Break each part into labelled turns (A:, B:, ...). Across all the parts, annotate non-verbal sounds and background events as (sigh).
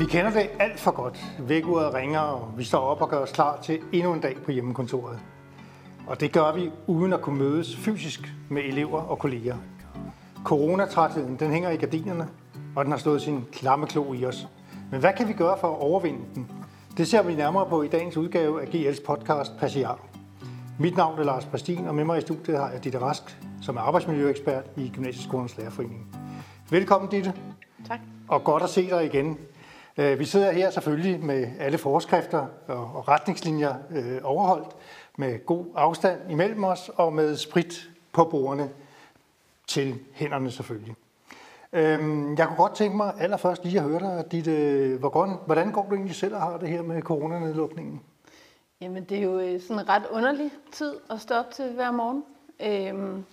A: Vi kender det alt for godt. Vækkeuret ringer, og vi står op og gør os klar til endnu en dag på hjemmekontoret. Og det gør vi uden at kunne mødes fysisk med elever og kolleger. Coronatrætheden, den hænger i gardinerne, og den har slået sin klamme klo i os. Men hvad kan vi gøre for at overvinde den? Det ser vi nærmere på i dagens udgave af GL's podcast Passiar. Mit navn er Lars Pastin, og med mig i studiet har jeg Ditte Rask, som er arbejdsmiljøekspert i Gymnasieskolens Lærerforening. Velkommen, Ditte.
B: Tak.
A: Og godt at se dig igen. Øh, vi sidder her selvfølgelig med alle forskrifter og retningslinjer øh, overholdt, med god afstand imellem os og med sprit på bordene til hænderne selvfølgelig. Øhm, jeg kunne godt tænke mig allerførst lige at høre dig, dit, hvordan går du egentlig selv og har det her med coronanedlukningen?
B: Jamen, det er jo øh, sådan en ret underlig tid at stå op til hver morgen. Øhm,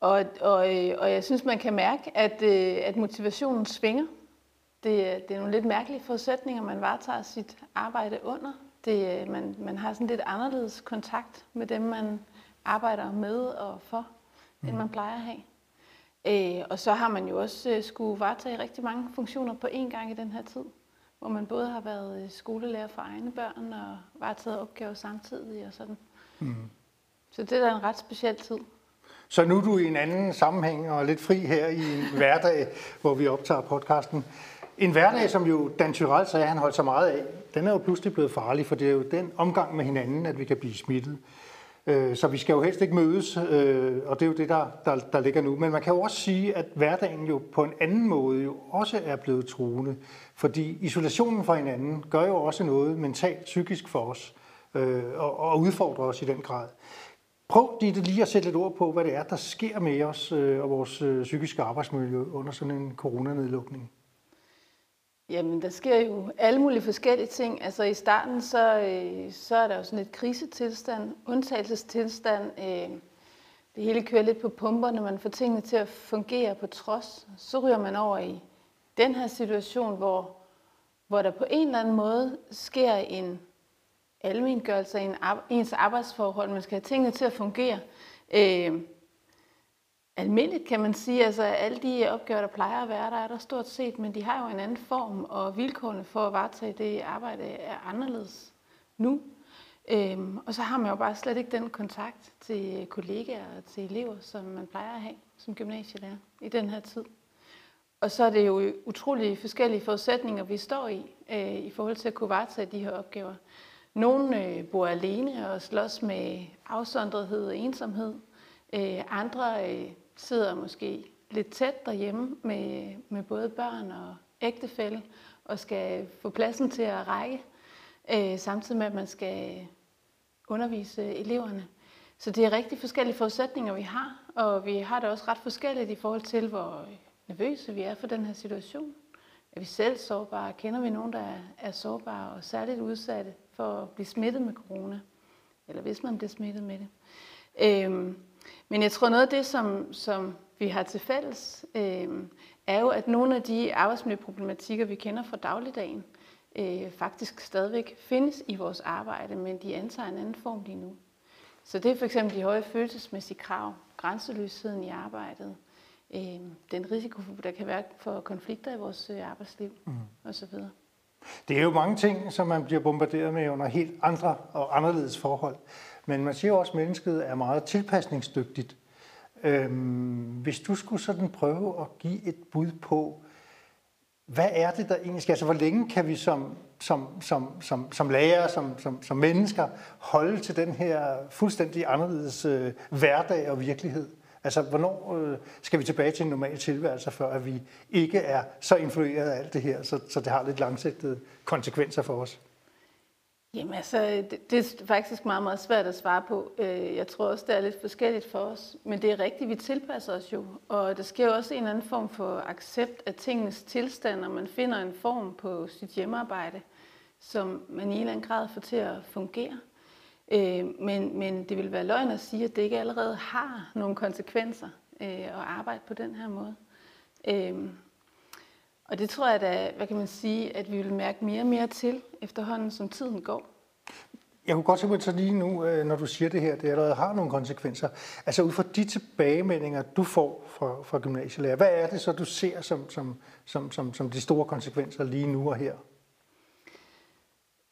B: og, og, og jeg synes, man kan mærke, at, at motivationen svinger. Det, det er nogle lidt mærkelige forudsætninger, man varetager sit arbejde under. Det, man, man har sådan lidt anderledes kontakt med dem, man arbejder med og for, mm. end man plejer at have. Øh, og så har man jo også øh, skulle varetage rigtig mange funktioner på én gang i den her tid, hvor man både har været øh, skolelærer for egne børn og varetaget opgaver samtidig og sådan. Mm. Så det er da en ret speciel tid.
A: Så nu er du i en anden sammenhæng og lidt fri her i en hverdag, hvor vi optager podcasten. En hverdag, som jo Dan Tyrell sagde, han holdt så meget af, den er jo pludselig blevet farlig, for det er jo den omgang med hinanden, at vi kan blive smittet. Øh, så vi skal jo helst ikke mødes, øh, og det er jo det, der, der, der ligger nu. Men man kan jo også sige, at hverdagen jo på en anden måde jo også er blevet truende. Fordi isolationen fra hinanden gør jo også noget mentalt, psykisk for os, øh, og, og udfordrer os i den grad. Prøv Ditte, lige at sætte lidt ord på, hvad det er, der sker med os og vores psykiske arbejdsmiljø under sådan en coronanedlukning.
B: Jamen, der sker jo alle mulige forskellige ting. Altså i starten, så, øh, så er der jo sådan et krisetilstand, undtagelsestilstand. Øh, det hele kører lidt på pumperne, man får tingene til at fungere på trods. Så ryger man over i den her situation, hvor, hvor der på en eller anden måde sker en almengørelse af ens arbejdsforhold. Man skal have tingene til at fungere. Øh, almindeligt, kan man sige. Altså alle de opgaver, der plejer at være, der er der stort set, men de har jo en anden form, og vilkårene for at varetage det arbejde er anderledes nu. Øhm, og så har man jo bare slet ikke den kontakt til kollegaer og til elever, som man plejer at have som gymnasielærer i den her tid. Og så er det jo utrolig forskellige forudsætninger, vi står i, øh, i forhold til at kunne varetage de her opgaver. Nogle øh, bor alene og slås med afsondrethed og ensomhed. Øh, andre øh, sidder måske lidt tæt derhjemme med, med både børn og ægtefælle, og skal få pladsen til at række, øh, samtidig med, at man skal undervise eleverne. Så det er rigtig forskellige forudsætninger, vi har, og vi har det også ret forskelligt i forhold til, hvor nervøse vi er for den her situation. Er vi selv sårbare? Kender vi nogen, der er sårbare og særligt udsatte for at blive smittet med corona? Eller hvis man bliver smittet med det. Øhm, men jeg tror noget af det, som, som vi har til fælles, øh, er jo, at nogle af de arbejdsmiljøproblematikker, vi kender fra dagligdagen, øh, faktisk stadigvæk findes i vores arbejde, men de antager en anden form lige nu. Så det er for eksempel de høje følelsesmæssige krav, grænseløsheden i arbejdet, øh, den risiko, der kan være for konflikter i vores øh, arbejdsliv mm. osv.
A: Det er jo mange ting, som man bliver bombarderet med under helt andre og anderledes forhold. Men man siger også, at mennesket er meget tilpasningsdygtigt. Øhm, hvis du skulle sådan prøve at give et bud på, hvad er det, der egentlig skal? Altså, hvor længe kan vi som, som, som, som, som lærer, som, som, som mennesker, holde til den her fuldstændig anderledes øh, hverdag og virkelighed? Altså, hvornår øh, skal vi tilbage til en normal tilværelse, før at vi ikke er så influeret af alt det her, så, så det har lidt langsigtede konsekvenser for os?
B: Jamen altså, det, det er faktisk meget, meget svært at svare på. Øh, jeg tror også, det er lidt forskelligt for os. Men det er rigtigt, vi tilpasser os jo. Og der sker jo også en eller anden form for accept af tingens tilstand, og man finder en form på sit hjemmearbejde, som man i en eller anden grad får til at fungere. Øh, men, men det vil være løgn at sige, at det ikke allerede har nogle konsekvenser øh, at arbejde på den her måde. Og det tror jeg da, hvad kan man sige, at vi vil mærke mere og mere til efterhånden, som tiden går.
A: Jeg kunne godt tænke mig så lige nu, øh, når du siger det her, det allerede har nogle konsekvenser. Altså ud fra de tilbagemeldinger, du får fra, fra gymnasielærer, hvad er det så, du ser som, som, som, som, som de store konsekvenser lige nu og her?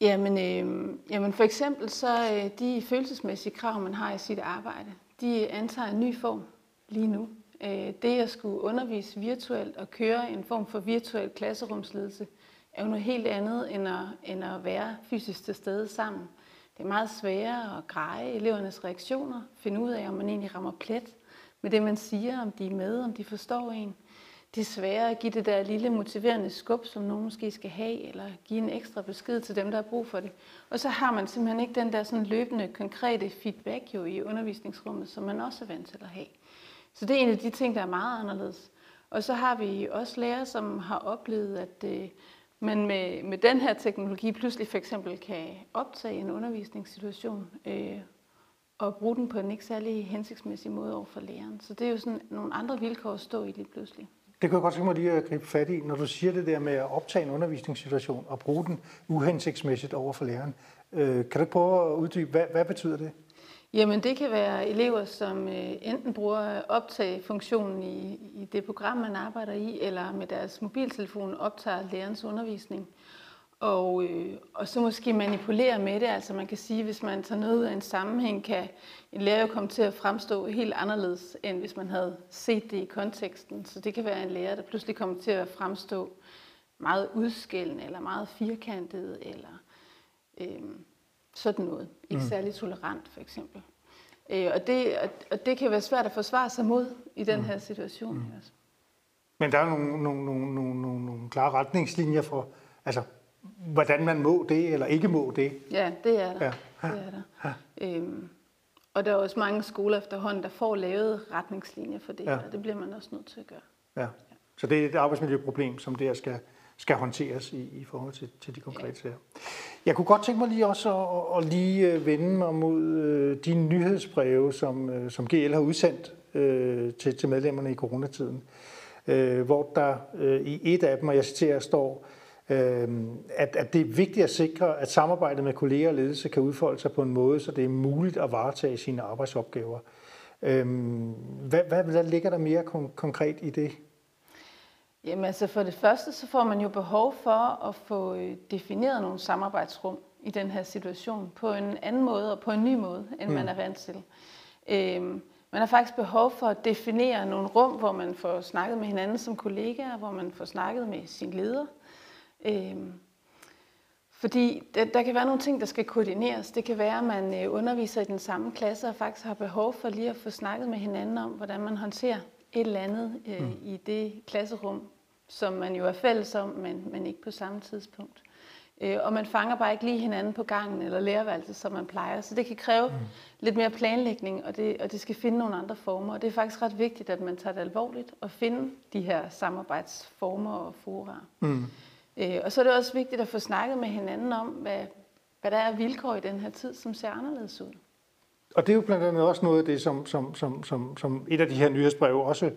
B: Jamen, øh, jamen for eksempel så øh, de følelsesmæssige krav, man har i sit arbejde, de antager en ny form lige nu. Øh, det at skulle undervise virtuelt og køre en form for virtuel klasserumsledelse, er jo noget helt andet end at, end at være fysisk til stede sammen. Det er meget sværere at greje elevernes reaktioner, finde ud af, om man egentlig rammer plet med det, man siger, om de er med, om de forstår en. Det er sværere at give det der lille motiverende skub, som nogen måske skal have, eller give en ekstra besked til dem, der har brug for det. Og så har man simpelthen ikke den der sådan løbende, konkrete feedback jo i undervisningsrummet, som man også er vant til at have. Så det er en af de ting, der er meget anderledes. Og så har vi også lærere, som har oplevet, at øh, man med, med den her teknologi pludselig for eksempel kan optage en undervisningssituation øh, og bruge den på en ikke særlig hensigtsmæssig måde over for læreren. Så det er jo sådan nogle andre vilkår at stå i lige pludselig.
A: Det kan jeg godt tænke mig lige at gribe fat i, når du siger det der med at optage en undervisningssituation og bruge den uhensigtsmæssigt over for læreren. Øh, kan du prøve at uddybe, hvad, hvad betyder det?
B: Jamen det kan være elever, som øh, enten bruger optagefunktionen i, i det program, man arbejder i, eller med deres mobiltelefon optager lærerens undervisning. Og, øh, og så måske manipulere med det. Altså man kan sige, hvis man tager noget ud af en sammenhæng, kan en lærer jo komme til at fremstå helt anderledes, end hvis man havde set det i konteksten. Så det kan være en lærer, der pludselig kommer til at fremstå meget udskældende, eller meget firkantet, eller øh, sådan noget. Ikke mm. særlig tolerant, for eksempel. Øh, og, det, og det kan være svært at forsvare sig mod i den mm. her situation. Mm. Også.
A: Men der er nogle, nogle, nogle, nogle, nogle, nogle klare retningslinjer for, altså, hvordan man må det, eller ikke må det.
B: Ja, det er der. Ja. Det er der. Ja. Øhm, og der er også mange skoler efterhånden, der får lavet retningslinjer for det ja. og det bliver man også nødt til at gøre.
A: Ja. ja. Så det er et arbejdsmiljøproblem, som der skal, skal håndteres i, i forhold til, til de konkrete sager. Jeg kunne godt tænke mig lige også at, at lige øh, vende mig mod øh, de nyhedsbreve, som, øh, som GL har udsendt øh, til, til medlemmerne i coronatiden, øh, hvor der øh, i et af dem, og jeg citerer, står, øh, at, at det er vigtigt at sikre, at samarbejdet med kolleger og ledelse kan udfolde sig på en måde, så det er muligt at varetage sine arbejdsopgaver. Øh, hvad, hvad, hvad ligger der mere kon- konkret i det?
B: Jamen altså for det første, så får man jo behov for at få øh, defineret nogle samarbejdsrum i den her situation på en anden måde og på en ny måde, end mm. man er vant til. Øhm, man har faktisk behov for at definere nogle rum, hvor man får snakket med hinanden som kollegaer, hvor man får snakket med sin leder. Øhm, fordi der, der kan være nogle ting, der skal koordineres. Det kan være, at man øh, underviser i den samme klasse og faktisk har behov for lige at få snakket med hinanden om, hvordan man håndterer et eller andet øh, mm. i det klasserum, som man jo er fælles om, men, men ikke på samme tidspunkt. Øh, og man fanger bare ikke lige hinanden på gangen eller lærerværelset, som man plejer. Så det kan kræve mm. lidt mere planlægning, og det, og det skal finde nogle andre former. Og det er faktisk ret vigtigt, at man tager det alvorligt og finde de her samarbejdsformer og fora. Mm. Øh, og så er det også vigtigt at få snakket med hinanden om, hvad, hvad der er vilkår i den her tid, som ser anderledes ud.
A: Og det er jo blandt andet også noget af det, som, som, som, som, som et af de her nyhedsbreve også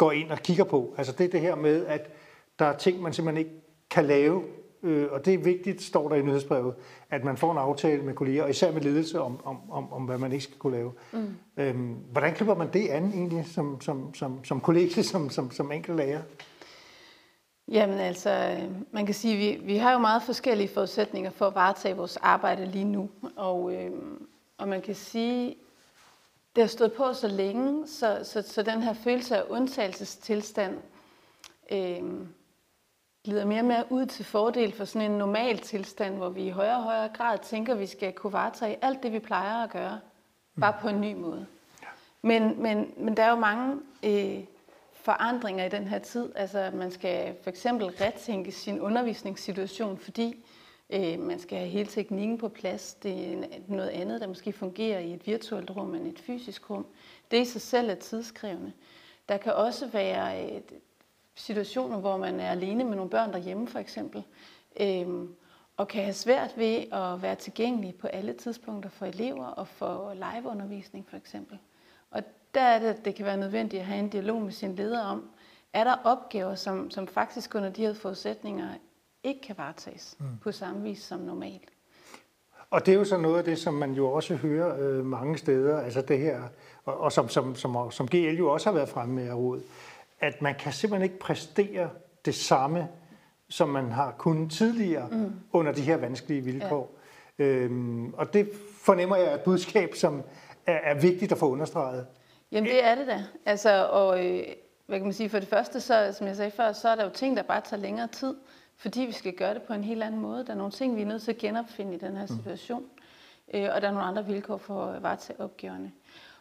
A: går ind og kigger på. Altså det er det her med, at der er ting, man simpelthen ikke kan lave, øh, og det er vigtigt, står der i nyhedsbrevet, at man får en aftale med kolleger, og især med ledelse, om, om, om, om hvad man ikke skal kunne lave. Mm. Øhm, hvordan klipper man det an egentlig som, som, som, som kollega, som, som, som enkelt lærer?
B: Jamen altså, man kan sige, at vi, vi har jo meget forskellige forudsætninger for at varetage vores arbejde lige nu. Og, øh, og man kan sige, det har stået på så længe, så, så, så den her følelse af undtagelsestilstand øh, glider mere og mere ud til fordel for sådan en normal tilstand, hvor vi i højere og højere grad tænker, at vi skal kunne varetage alt det, vi plejer at gøre, bare på en ny måde. Men, men, men der er jo mange øh, forandringer i den her tid. Altså man skal for eksempel retænke sin undervisningssituation, fordi Øh, man skal have hele teknikken på plads. Det er noget andet, der måske fungerer i et virtuelt rum end et fysisk rum. Det i sig selv er tidskrævende. Der kan også være øh, situationer, hvor man er alene med nogle børn derhjemme for eksempel, øh, og kan have svært ved at være tilgængelig på alle tidspunkter for elever og for liveundervisning for eksempel. Og der er det, at det kan være nødvendigt at have en dialog med sin leder om, er der opgaver, som, som faktisk under de her forudsætninger ikke kan varetages mm. på samme vis som normalt.
A: Og det er jo så noget af det, som man jo også hører øh, mange steder, altså det her, og, og som, som, som, som GL jo også har været fremme med råd, at man kan simpelthen ikke præstere det samme, som man har kunnet tidligere mm. under de her vanskelige vilkår. Ja. Øhm, og det fornemmer jeg er et budskab, som er, er vigtigt at få understreget.
B: Jamen det er det da. Altså, og øh, hvad kan man sige, for det første, så, som jeg sagde før, så er der jo ting, der bare tager længere tid, fordi vi skal gøre det på en helt anden måde. Der er nogle ting, vi er nødt til at genopfinde i den her mm. situation, mm. øh, og der er nogle andre vilkår for at varetage opgaverne.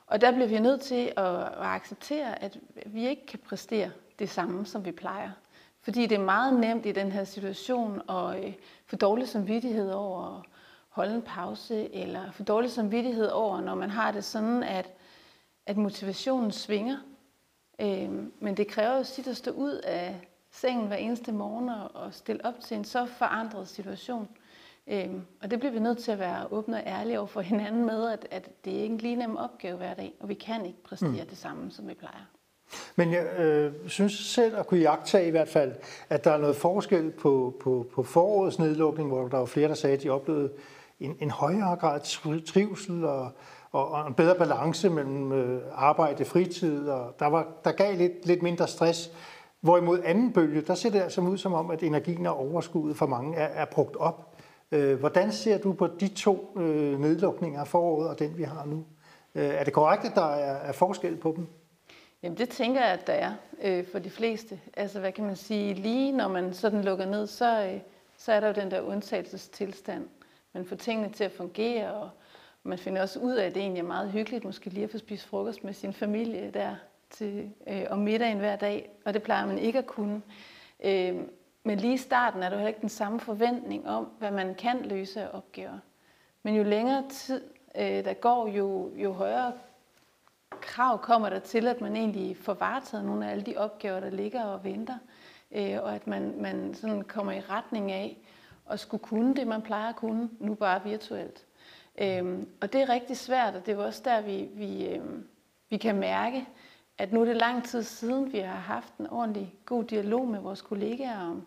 B: Og der bliver vi nødt til at, at acceptere, at vi ikke kan præstere det samme, som vi plejer. Fordi det er meget nemt i den her situation at øh, få dårlig samvittighed over at holde en pause, eller få dårlig samvittighed over, når man har det sådan, at, at motivationen svinger. Øh, men det kræver jo sit at stå ud af sengen hver eneste morgen og stille op til en så forandret situation. Øhm, og det bliver vi nødt til at være åbne og ærlige over for hinanden med, at, at det er ikke en lige nem opgave hver dag, og vi kan ikke præstere mm. det samme, som vi plejer.
A: Men jeg øh, synes selv at kunne jagtage i hvert fald, at der er noget forskel på, på, på forårets nedlukning, hvor der var flere, der sagde, at de oplevede en, en højere grad trivsel og, og, og en bedre balance mellem øh, arbejde og fritid, og der, var, der gav lidt, lidt mindre stress. Hvorimod anden bølge, der ser det altså ud som om, at energien og overskuddet for mange er, er brugt op. Øh, hvordan ser du på de to øh, nedlukninger af foråret og den, vi har nu? Øh, er det korrekt, at der er, er forskel på dem?
B: Jamen det tænker jeg, at der er øh, for de fleste. Altså hvad kan man sige, lige når man sådan lukker ned, så, øh, så er der jo den der undtagelsestilstand. Man får tingene til at fungere, og man finder også ud af, at det egentlig er meget hyggeligt, måske lige at få spist frokost med sin familie der til, øh, om middagen hver dag, og det plejer man ikke at kunne. Øh, men lige i starten er der jo ikke den samme forventning om, hvad man kan løse af opgaver. Men jo længere tid øh, der går, jo, jo højere krav kommer der til, at man egentlig får varetaget nogle af alle de opgaver, der ligger og venter. Øh, og at man, man sådan kommer i retning af at skulle kunne det, man plejer at kunne, nu bare virtuelt. Øh, og det er rigtig svært, og det er også der, vi, vi, øh, vi kan mærke, at nu er det lang tid siden, vi har haft en ordentlig god dialog med vores kollegaer om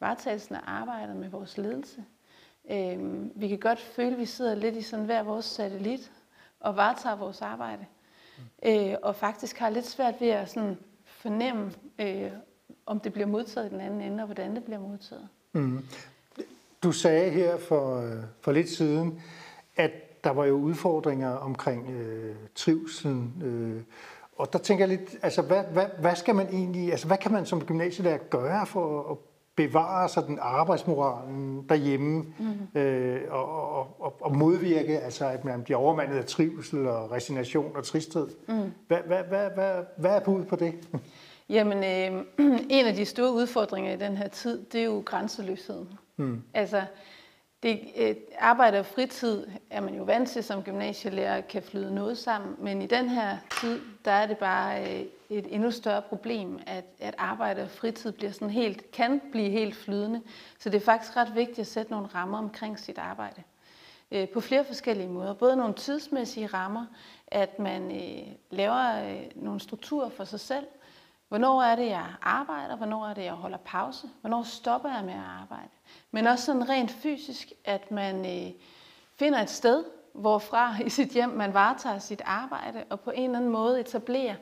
B: varetagelsen af arbejdet med vores ledelse. Øh, vi kan godt føle, at vi sidder lidt i sådan hver vores satellit og varetager vores arbejde. Mm. Øh, og faktisk har lidt svært ved at sådan fornemme, øh, om det bliver modtaget i den anden ende, og hvordan det bliver modtaget. Mm.
A: Du sagde her for, øh, for lidt siden, at der var jo udfordringer omkring øh, trivselen. Øh, og der tænker jeg lidt, altså hvad, hvad, hvad skal man egentlig, altså hvad kan man som gymnasielærer gøre for at bevare sådan arbejdsmoralen derhjemme mm. øh, og, og, og, og modvirke, altså at man bliver overmandet af trivsel og resignation og tristhed. Mm. Hvad, hvad, hvad, hvad, hvad er bud på det?
B: Jamen, øh, (clears throat) en af de store udfordringer i den her tid, det er jo grænseløsheden. Mm. Altså, det, øh, arbejde og fritid er man jo vant til som gymnasielærer kan flyde noget sammen, men i den her tid, der er det bare øh, et endnu større problem, at, at arbejde og fritid bliver sådan helt, kan blive helt flydende. Så det er faktisk ret vigtigt at sætte nogle rammer omkring sit arbejde. Øh, på flere forskellige måder. Både nogle tidsmæssige rammer, at man øh, laver nogle strukturer for sig selv. Hvornår er det, jeg arbejder? Hvornår er det, jeg holder pause? Hvornår stopper jeg med at arbejde? men også sådan rent fysisk, at man øh, finder et sted, hvorfra i sit hjem man varetager sit arbejde, og på en eller anden måde etablerer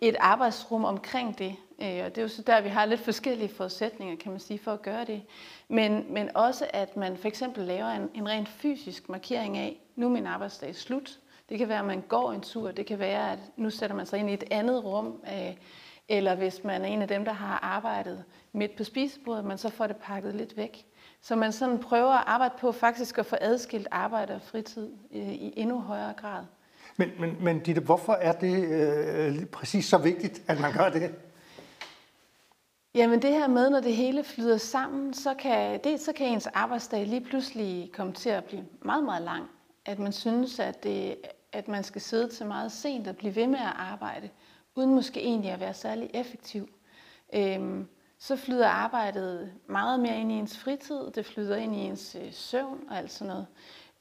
B: et arbejdsrum omkring det. Øh, og det er jo så der, vi har lidt forskellige forudsætninger, kan man sige, for at gøre det. Men, men også, at man for eksempel laver en, en rent fysisk markering af, nu er min arbejdsdag slut. Det kan være, at man går en tur. Det kan være, at nu sætter man sig ind i et andet rum. Øh, eller hvis man er en af dem, der har arbejdet midt på spisebordet, man så får det pakket lidt væk. Så man sådan prøver at arbejde på faktisk at få adskilt arbejde og fritid øh, i endnu højere grad.
A: Men, men, men Ditte, hvorfor er det øh, præcis så vigtigt, at man gør det?
B: Jamen det her med, når det hele flyder sammen, så kan, det, så kan ens arbejdsdag lige pludselig komme til at blive meget, meget lang. At man synes, at, det, at man skal sidde til meget sent og blive ved med at arbejde uden måske egentlig at være særlig effektiv. Øhm, så flyder arbejdet meget mere ind i ens fritid, det flyder ind i ens øh, søvn og alt sådan noget.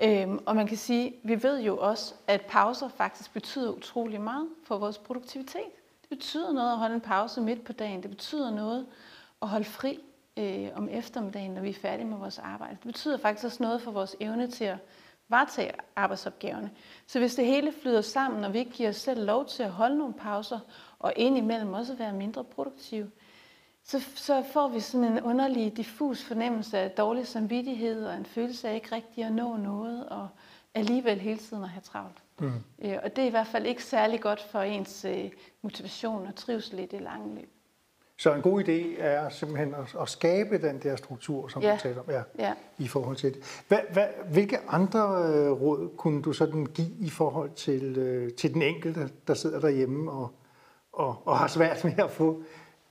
B: Øhm, og man kan sige, vi ved jo også, at pauser faktisk betyder utrolig meget for vores produktivitet. Det betyder noget at holde en pause midt på dagen. Det betyder noget at holde fri. øh, om eftermiddagen, når vi er færdige med vores arbejde. Det betyder faktisk også noget for vores evne til at varetage arbejdsopgaverne. Så hvis det hele flyder sammen, og vi ikke giver os selv lov til at holde nogle pauser, og indimellem også være mindre produktive, så, så får vi sådan en underlig, diffus fornemmelse af dårlig samvittighed, og en følelse af ikke rigtig at nå noget, og alligevel hele tiden at have travlt. Mm. Øh, og det er i hvert fald ikke særlig godt for ens øh, motivation og trivsel i det lange løb.
A: Så en god idé er simpelthen at, at skabe den der struktur, som ja. du taler om, ja,
B: ja.
A: i forhold til det. Hvad, hvad, hvilke andre øh, råd kunne du sådan give i forhold til, øh, til den enkelte, der sidder derhjemme og, og, og har svært med at få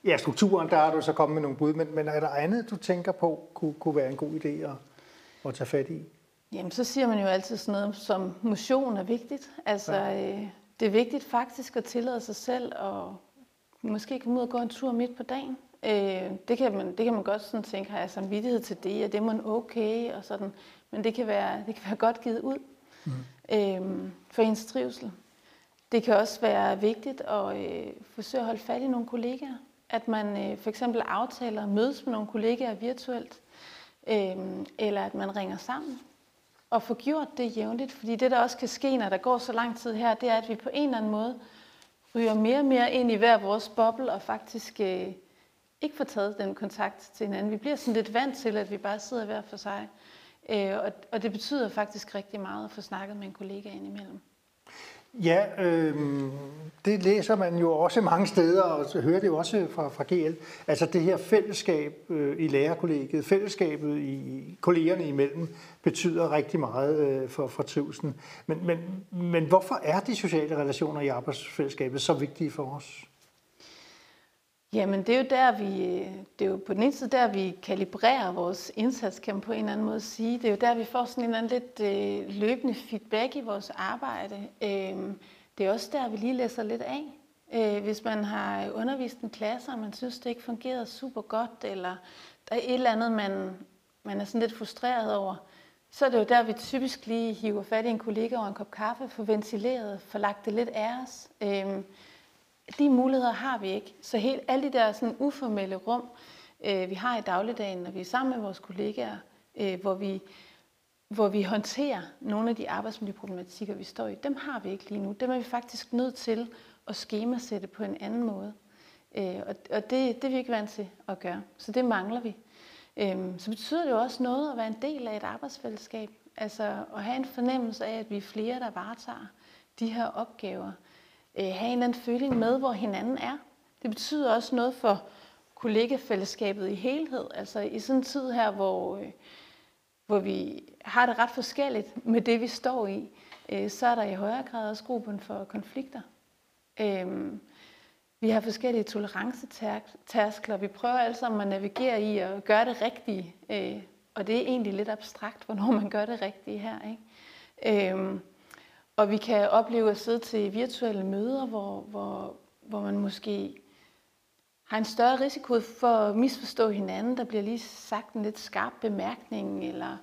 A: ja, strukturen? Der er du så kommet med nogle bud, men, men er der andet, du tænker på, kunne, kunne være en god idé at, at tage fat i?
B: Jamen, så siger man jo altid sådan noget som motion er vigtigt. Altså, ja. øh, det er vigtigt faktisk at tillade sig selv at måske komme ud og gå en tur midt på dagen. Øh, det, kan man, det kan man godt sådan tænke, har jeg samvittighed til det, og det er man okay, og sådan. Men det kan være, det kan være godt givet ud mm. øh, for ens trivsel. Det kan også være vigtigt at øh, forsøge at holde fat i nogle kollegaer. At man øh, for eksempel aftaler at mødes med nogle kollegaer virtuelt, øh, eller at man ringer sammen og få gjort det jævnligt. Fordi det, der også kan ske, når der går så lang tid her, det er, at vi på en eller anden måde ryger mere og mere ind i hver vores boble, og faktisk øh, ikke får taget den kontakt til hinanden. Vi bliver sådan lidt vant til, at vi bare sidder hver for sig. Øh, og, og det betyder faktisk rigtig meget at få snakket med en kollega indimellem.
A: Ja, øh, det læser man jo også mange steder, og hører det jo også fra, fra GL. Altså det her fællesskab øh, i lærerkollegiet, fællesskabet i kollegerne imellem, betyder rigtig meget øh, for, for trivselen. Men, men, men hvorfor er de sociale relationer i arbejdsfællesskabet så vigtige for os?
B: Jamen det er jo der, vi, det er jo på den ene side der, vi kalibrerer vores indsats, kan man på en eller anden måde sige. Det er jo der, vi får sådan en eller anden lidt øh, løbende feedback i vores arbejde. Øh, det er også der, vi lige læser lidt af. Øh, hvis man har undervist en klasse, og man synes, det ikke fungerede super godt, eller der er et eller andet, man, man er sådan lidt frustreret over, så er det jo der, vi typisk lige hiver fat i en kollega over en kop kaffe, får ventileret, får lagt det lidt af os. Øh, de muligheder har vi ikke. Så helt, alle de der sådan uformelle rum, øh, vi har i dagligdagen, når vi er sammen med vores kollegaer, øh, hvor, vi, hvor vi håndterer nogle af de arbejdsmiljøproblematikker, vi står i, dem har vi ikke lige nu. Dem er vi faktisk nødt til at skemasætte på en anden måde. Øh, og og det, det er vi ikke vant til at gøre. Så det mangler vi. Øh, så betyder det jo også noget at være en del af et arbejdsfællesskab. Altså at have en fornemmelse af, at vi er flere, der varetager de her opgaver øh, have en eller anden føling med, hvor hinanden er. Det betyder også noget for kollegafællesskabet i helhed. Altså i sådan en tid her, hvor, øh, hvor vi har det ret forskelligt med det, vi står i, øh, så er der i højere grad også gruppen for konflikter. Øh, vi har forskellige tolerancetærskler. Vi prøver alle sammen at navigere i at gøre det rigtige. Øh, og det er egentlig lidt abstrakt, hvornår man gør det rigtige her. Ikke? Øh, og vi kan opleve at sidde til virtuelle møder, hvor, hvor, hvor man måske har en større risiko for at misforstå hinanden. Der bliver lige sagt en lidt skarp bemærkning, eller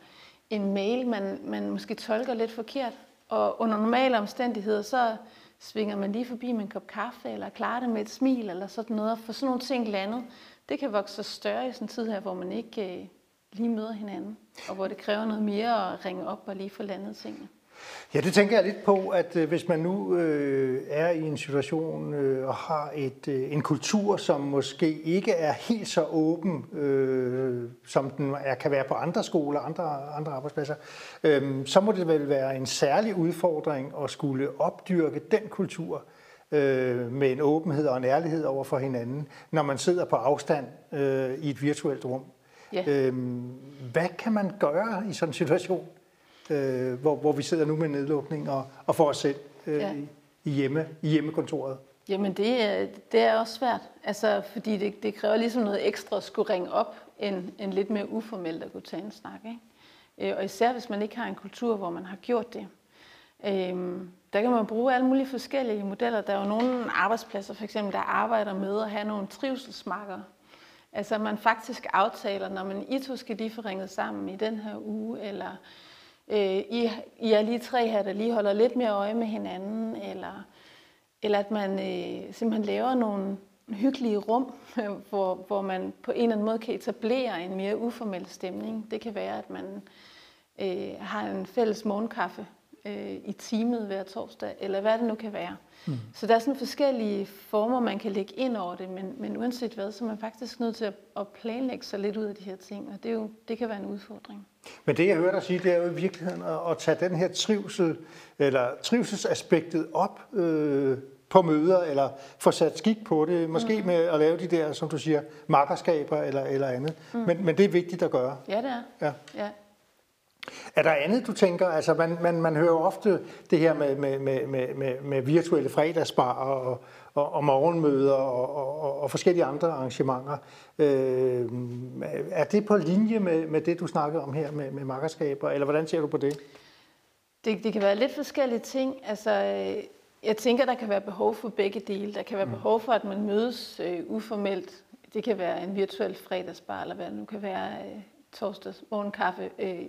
B: en mail, man, man måske tolker lidt forkert. Og under normale omstændigheder, så svinger man lige forbi med en kop kaffe, eller klarer det med et smil, eller sådan noget. For sådan nogle ting landet, det kan vokse større i sådan en tid her, hvor man ikke øh, lige møder hinanden, og hvor det kræver noget mere at ringe op og lige få landet tingene.
A: Ja, det tænker jeg lidt på, at øh, hvis man nu øh, er i en situation øh, og har et, øh, en kultur, som måske ikke er helt så åben, øh, som den er, kan være på andre skoler, andre, andre arbejdspladser, øh, så må det vel være en særlig udfordring at skulle opdyrke den kultur øh, med en åbenhed og en ærlighed over for hinanden, når man sidder på afstand øh, i et virtuelt rum. Ja. Øh, hvad kan man gøre i sådan en situation? Øh, hvor, hvor vi sidder nu med nedlukning og, og for os selv øh, ja. i, hjemme, i hjemmekontoret.
B: Jamen det, er, det er også svært, altså, fordi det, det kræver ligesom noget ekstra at skulle ringe op, end, end lidt mere uformelt at kunne tage en snak. Ikke? Øh, og især hvis man ikke har en kultur, hvor man har gjort det. Øhm, der kan man bruge alle mulige forskellige modeller. Der er jo nogle arbejdspladser, for eksempel, der arbejder med at have nogle trivselsmarker. Altså man faktisk aftaler, når man I to skal lige få ringet sammen i den her uge, eller øh, I, I er lige tre her, der lige holder lidt mere øje med hinanden, eller, eller at man øh, simpelthen laver nogle, hyggelige rum, (laughs) hvor, hvor man på en eller anden måde kan etablere en mere uformel stemning. Det kan være, at man øh, har en fælles morgenkaffe øh, i teamet hver torsdag, eller hvad det nu kan være. Mm. Så der er sådan forskellige former, man kan lægge ind over det, men, men uanset hvad, så er man faktisk nødt til at, at planlægge sig lidt ud af de her ting, og det, er jo, det kan være en udfordring.
A: Men det, jeg hører dig sige, det er jo i virkeligheden at, at tage den her trivsel, eller trivselsaspektet op øh, på møder, eller få sat skik på det, måske mm. med at lave de der, som du siger, makkerskaber eller, eller andet. Mm. Men, men det er vigtigt at gøre.
B: Ja, det er. Ja. ja.
A: Er der andet, du tænker? Altså, man, man, man hører ofte det her med, med, med, med, med virtuelle fredagsbar og, og, og morgenmøder og, og, og forskellige andre arrangementer. Øh, er det på linje med, med det, du snakkede om her med, med makkerskaber, eller hvordan ser du på det?
B: det? Det kan være lidt forskellige ting. Altså, jeg tænker, der kan være behov for begge dele. Der kan være mm. behov for, at man mødes øh, uformelt. Det kan være en virtuel fredagsbar, eller hvad det nu kan være, øh, torsdags morgenkaffe øh,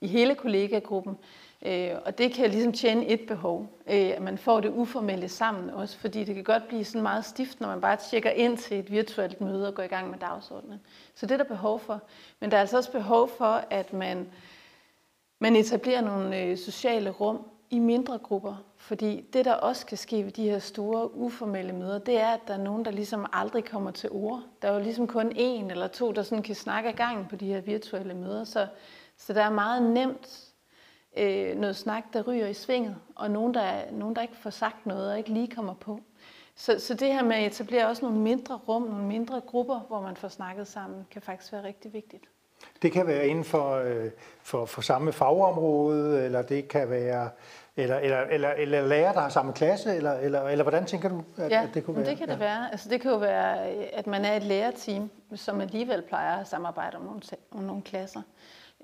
B: i hele kollegagruppen. Øh, og det kan ligesom tjene et behov, øh, at man får det uformelle sammen også, fordi det kan godt blive sådan meget stift, når man bare tjekker ind til et virtuelt møde og går i gang med dagsordenen. Så det er der behov for. Men der er altså også behov for, at man, man etablerer nogle øh, sociale rum i mindre grupper, fordi det, der også kan ske ved de her store uformelle møder, det er, at der er nogen, der ligesom aldrig kommer til ord. Der er jo ligesom kun en eller to, der sådan kan snakke ad gangen på de her virtuelle møder, så så der er meget nemt øh, noget snak, der ryger i svinget, og nogen der, nogen, der ikke får sagt noget og ikke lige kommer på. Så, så det her med at etablere også nogle mindre rum, nogle mindre grupper, hvor man får snakket sammen, kan faktisk være rigtig vigtigt.
A: Det kan være inden for, øh, for, for samme fagområde, eller det kan være eller, eller, eller, eller lærer, der har samme klasse, eller, eller, eller hvordan tænker du,
B: at, ja, at det kunne være? det kan ja. det være. Altså, det kan jo være, at man er et lærerteam, som alligevel plejer at samarbejde om nogle, om nogle klasser.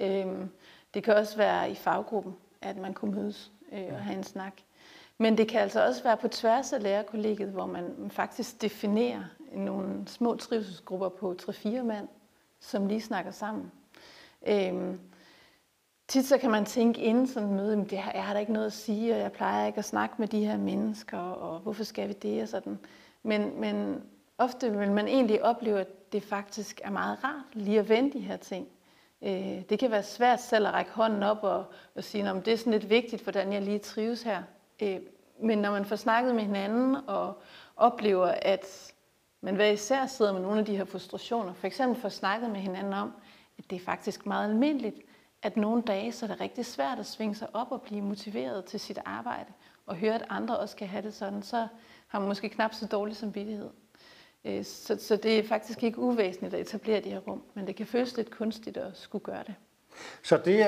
B: Øhm, det kan også være i faggruppen, at man kunne mødes øh, og have en snak. Men det kan altså også være på tværs af lærerkollegiet, hvor man faktisk definerer nogle små trivselsgrupper på 3-4 mand, som lige snakker sammen. Øhm, tit så kan man tænke inden sådan et møde, at jeg har da ikke noget at sige, og jeg plejer ikke at snakke med de her mennesker, og hvorfor skal vi det og sådan. Men, men ofte vil man egentlig opleve, at det faktisk er meget rart lige at vende de her ting. Øh, det kan være svært selv at række hånden op og, og sige, om det er sådan lidt vigtigt, hvordan jeg lige trives her. Øh, men når man får snakket med hinanden og oplever, at man hver især sidder med nogle af de her frustrationer, for eksempel får snakket med hinanden om, at det er faktisk meget almindeligt, at nogle dage så er det rigtig svært at svinge sig op og blive motiveret til sit arbejde, og høre, at andre også kan have det sådan, så har man måske knap så dårlig samvittighed. Øh, så, så det er faktisk ikke uvæsentligt at etablere de her rum, men det kan føles lidt kunstigt at skulle gøre det.
A: Så det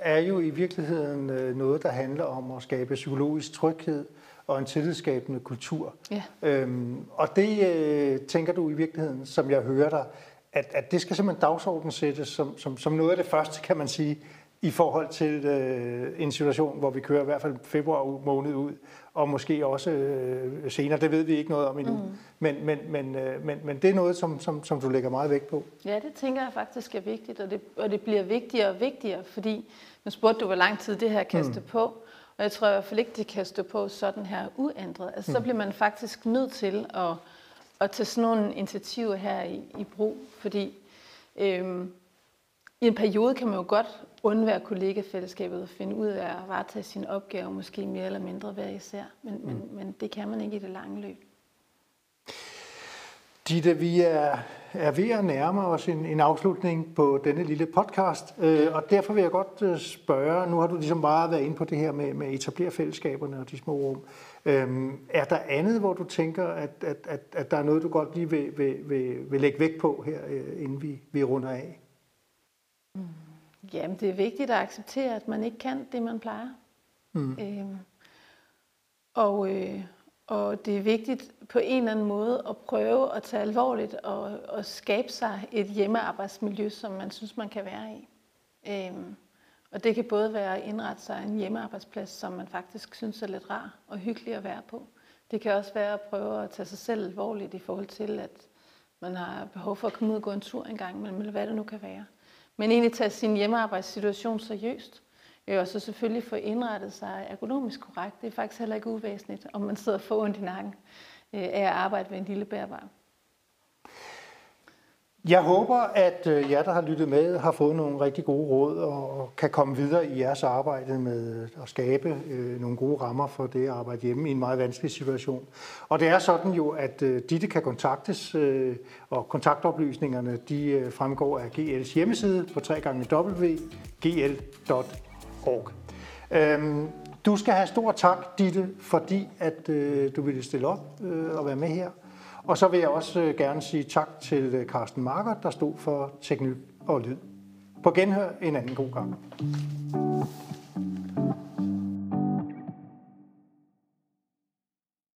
A: er jo i virkeligheden øh, noget, der handler om at skabe psykologisk tryghed og en tillidsskabende kultur. Ja. Øhm, og det øh, tænker du i virkeligheden, som jeg hører dig, at, at det skal simpelthen dagsordenen sættes som, som, som noget af det første, kan man sige, i forhold til øh, en situation, hvor vi kører i hvert fald februar måned ud, og måske også øh, senere, det ved vi ikke noget om endnu. Mm. Men, men, men, øh, men, men det er noget, som, som, som du lægger meget vægt på.
B: Ja, det tænker jeg faktisk er vigtigt, og det, og det bliver vigtigere og vigtigere, fordi nu spurgte du, hvor lang tid det her kan stå mm. på, og jeg tror i hvert fald ikke, det kan stå på sådan her uændret. Altså, mm. Så bliver man faktisk nødt til at, at tage sådan nogle initiativer her i, i brug, fordi øhm, i en periode kan man jo godt undvære kollegafællesskabet og finde ud af at varetage sine opgaver, måske mere eller mindre hver især. Men, mm. men, men det kan man ikke i det lange løb.
A: Ditte, vi er, er ved at nærme os en, en afslutning på denne lille podcast, øh, og derfor vil jeg godt øh, spørge, nu har du ligesom bare været inde på det her med, med etablere fællesskaberne og de små rum. Øh, er der andet, hvor du tænker, at, at, at, at der er noget, du godt lige vil, vil, vil, vil lægge vægt på her, øh, inden vi, vi runder af?
B: Mm. Jamen, det er vigtigt at acceptere, at man ikke kan det, man plejer. Mm. Øhm, og, øh, og det er vigtigt på en eller anden måde at prøve at tage alvorligt og, og skabe sig et hjemmearbejdsmiljø, som man synes, man kan være i. Øhm, og det kan både være at indrette sig en hjemmearbejdsplads, som man faktisk synes er lidt rar og hyggelig at være på. Det kan også være at prøve at tage sig selv alvorligt i forhold til, at man har behov for at komme ud og gå en tur en gang, men hvad det nu kan være. Men egentlig tage sin hjemmearbejdssituation seriøst. Øh, og så selvfølgelig få indrettet sig ergonomisk korrekt. Det er faktisk heller ikke uvæsentligt, om man sidder for ondt i nakken øh, af at arbejde ved en lille bærbar.
A: Jeg håber, at øh, jer, der har lyttet med, har fået nogle rigtig gode råd og kan komme videre i jeres arbejde med at skabe øh, nogle gode rammer for det at arbejde hjemme i en meget vanskelig situation. Og det er sådan jo, at øh, Ditte kan kontaktes, og kontaktoplysningerne de fremgår af GL's hjemmeside på www.gl.org. Øhm, du skal have stor tak, Ditte, fordi at du ville stille op og være med her. Og så vil jeg også øh, gerne sige tak til øh, Carsten Marker, der stod for teknik og lyd. På genhør en anden god gang.